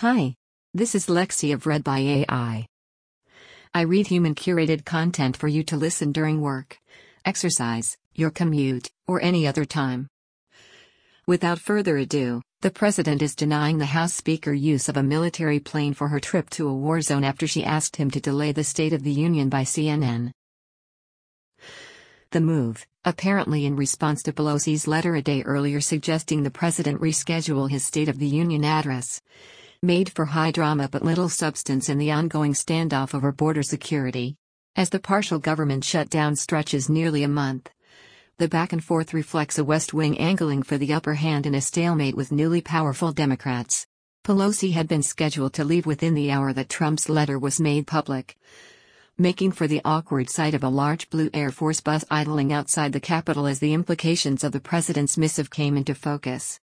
Hi. This is Lexi of Read by AI. I read human curated content for you to listen during work, exercise, your commute, or any other time. Without further ado, the president is denying the House Speaker use of a military plane for her trip to a war zone after she asked him to delay the State of the Union by CNN. The move, apparently in response to Pelosi's letter a day earlier suggesting the president reschedule his State of the Union address, made for high drama but little substance in the ongoing standoff over border security. As the partial government shutdown stretches nearly a month, the back and forth reflects a West Wing angling for the upper hand in a stalemate with newly powerful Democrats. Pelosi had been scheduled to leave within the hour that Trump's letter was made public making for the awkward sight of a large blue Air Force bus idling outside the Capitol as the implications of the president's missive came into focus.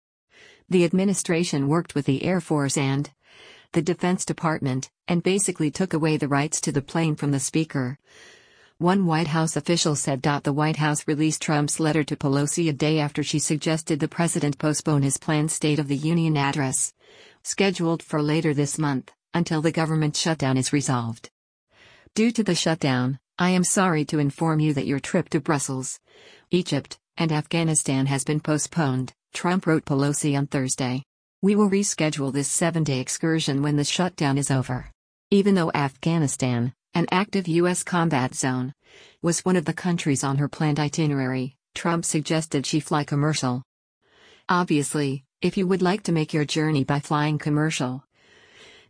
The administration worked with the Air Force and the Defense Department, and basically took away the rights to the plane from the Speaker. One White House official said. The White House released Trump's letter to Pelosi a day after she suggested the president postpone his planned State of the Union address, scheduled for later this month, until the government shutdown is resolved. Due to the shutdown, I am sorry to inform you that your trip to Brussels, Egypt, and Afghanistan has been postponed, Trump wrote Pelosi on Thursday. We will reschedule this seven day excursion when the shutdown is over. Even though Afghanistan, an active U.S. combat zone, was one of the countries on her planned itinerary, Trump suggested she fly commercial. Obviously, if you would like to make your journey by flying commercial,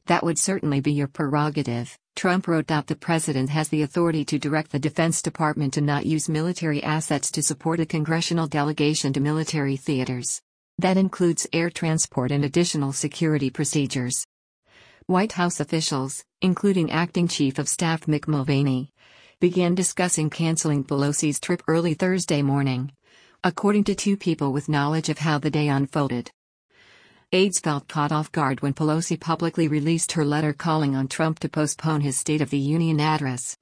that would certainly be your prerogative. Trump wrote that the president has the authority to direct the Defense Department to not use military assets to support a congressional delegation to military theaters. That includes air transport and additional security procedures. White House officials, including Acting Chief of Staff Mick Mulvaney, began discussing canceling Pelosi's trip early Thursday morning. According to two people with knowledge of how the day unfolded. Aides felt caught off guard when Pelosi publicly released her letter calling on Trump to postpone his State of the Union address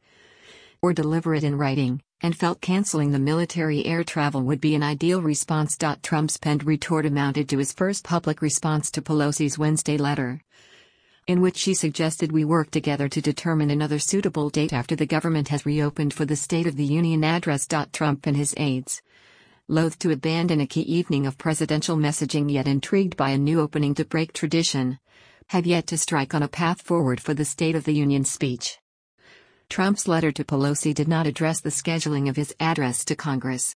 or deliver it in writing, and felt canceling the military air travel would be an ideal response. Trump's penned retort amounted to his first public response to Pelosi's Wednesday letter, in which she suggested we work together to determine another suitable date after the government has reopened for the State of the Union address. Trump and his aides loath to abandon a key evening of presidential messaging yet intrigued by a new opening to break tradition, have yet to strike on a path forward for the State of the Union speech. Trump's letter to Pelosi did not address the scheduling of his address to Congress.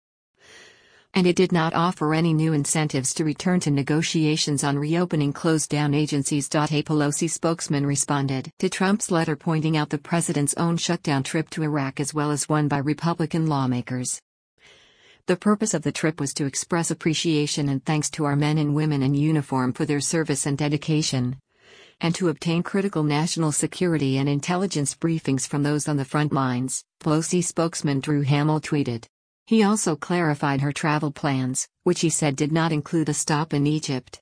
And it did not offer any new incentives to return to negotiations on reopening closed down agencies. A Pelosi spokesman responded to Trump's letter pointing out the president's own shutdown trip to Iraq as well as one by Republican lawmakers. The purpose of the trip was to express appreciation and thanks to our men and women in uniform for their service and dedication, and to obtain critical national security and intelligence briefings from those on the front lines, Pelosi spokesman Drew Hamill tweeted. He also clarified her travel plans, which he said did not include a stop in Egypt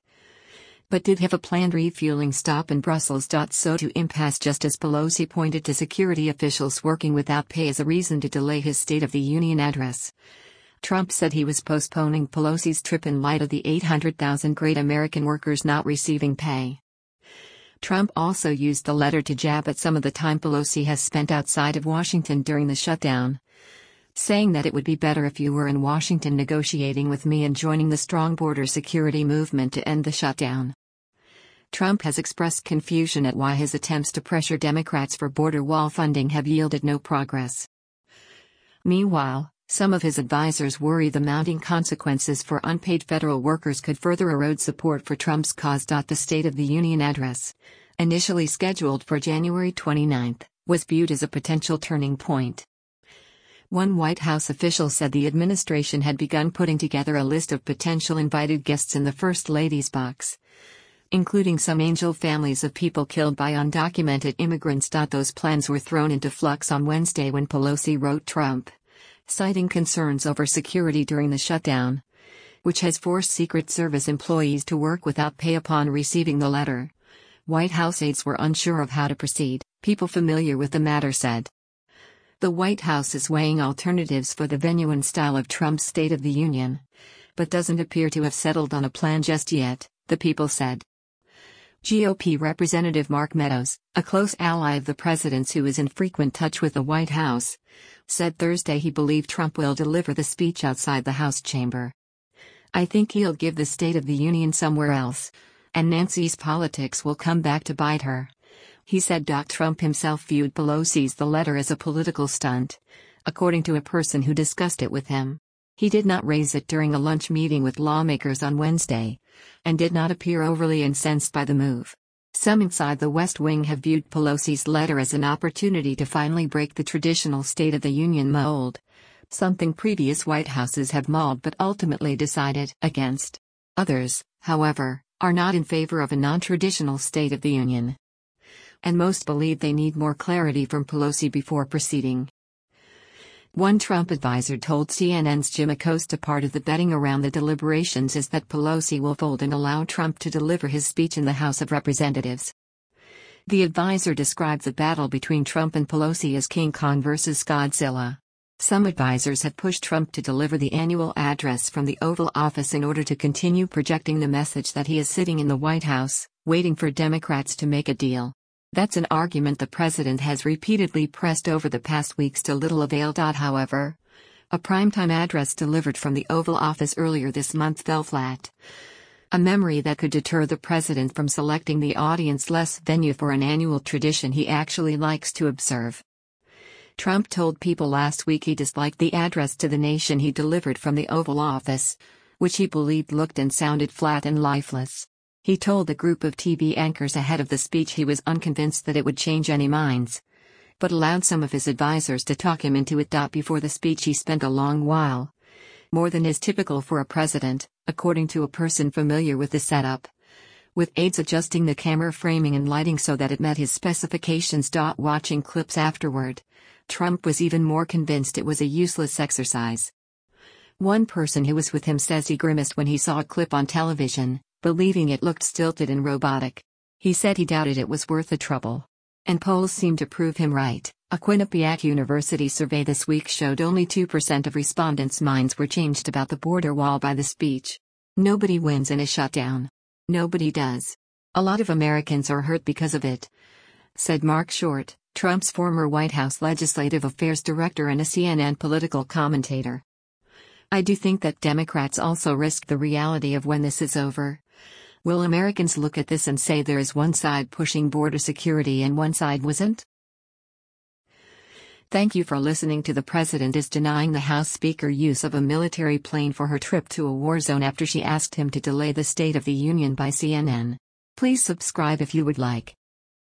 but did have a planned refueling stop in Brussels. So to impasse just as Pelosi pointed to security officials working without pay as a reason to delay his State of the Union address. Trump said he was postponing Pelosi's trip in light of the 800,000 great American workers not receiving pay. Trump also used the letter to jab at some of the time Pelosi has spent outside of Washington during the shutdown, saying that it would be better if you were in Washington negotiating with me and joining the strong border security movement to end the shutdown. Trump has expressed confusion at why his attempts to pressure Democrats for border wall funding have yielded no progress. Meanwhile, some of his advisers worry the mounting consequences for unpaid federal workers could further erode support for Trump's cause. The State of the Union address, initially scheduled for January 29, was viewed as a potential turning point. One White House official said the administration had begun putting together a list of potential invited guests in the First Lady's box, including some angel families of people killed by undocumented immigrants. Those plans were thrown into flux on Wednesday when Pelosi wrote Trump citing concerns over security during the shutdown, which has forced Secret Service employees to work without pay upon receiving the letter. White House aides were unsure of how to proceed, people familiar with the matter said. The White House is weighing alternatives for the venue and style of Trump's State of the Union, but doesn't appear to have settled on a plan just yet, the people said. GOP Representative Mark Meadows, a close ally of the president's who is in frequent touch with the White House, said Thursday he believed Trump will deliver the speech outside the House chamber. I think he'll give the State of the Union somewhere else, and Nancy's politics will come back to bite her. He said. Trump himself viewed Pelosi's the letter as a political stunt, according to a person who discussed it with him. He did not raise it during a lunch meeting with lawmakers on Wednesday, and did not appear overly incensed by the move. Some inside the West Wing have viewed Pelosi's letter as an opportunity to finally break the traditional State of the Union mold, something previous White Houses have mauled but ultimately decided against. Others, however, are not in favor of a non traditional State of the Union. And most believe they need more clarity from Pelosi before proceeding. One Trump advisor told CNN's Jim Acosta part of the betting around the deliberations is that Pelosi will fold and allow Trump to deliver his speech in the House of Representatives. The advisor described the battle between Trump and Pelosi as King Kong versus Godzilla. Some advisors have pushed Trump to deliver the annual address from the Oval Office in order to continue projecting the message that he is sitting in the White House, waiting for Democrats to make a deal. That's an argument the president has repeatedly pressed over the past weeks to little avail. However, a primetime address delivered from the Oval Office earlier this month fell flat. A memory that could deter the president from selecting the audience less venue for an annual tradition he actually likes to observe. Trump told people last week he disliked the address to the nation he delivered from the Oval Office, which he believed looked and sounded flat and lifeless. He told a group of TV anchors ahead of the speech he was unconvinced that it would change any minds. But allowed some of his advisers to talk him into it. Before the speech, he spent a long while. More than is typical for a president, according to a person familiar with the setup. With aides adjusting the camera framing and lighting so that it met his specifications. Watching clips afterward, Trump was even more convinced it was a useless exercise. One person who was with him says he grimaced when he saw a clip on television believing it looked stilted and robotic. He said he doubted it was worth the trouble. And polls seemed to prove him right. A Quinnipiac University survey this week showed only 2% of respondents' minds were changed about the border wall by the speech. Nobody wins in a shutdown. Nobody does. A lot of Americans are hurt because of it. Said Marc Short, Trump's former White House Legislative Affairs Director and a CNN political commentator. I do think that Democrats also risk the reality of when this is over. Will Americans look at this and say there is one side pushing border security and one side wasn't? Thank you for listening to The President is denying the House Speaker use of a military plane for her trip to a war zone after she asked him to delay the State of the Union by CNN. Please subscribe if you would like.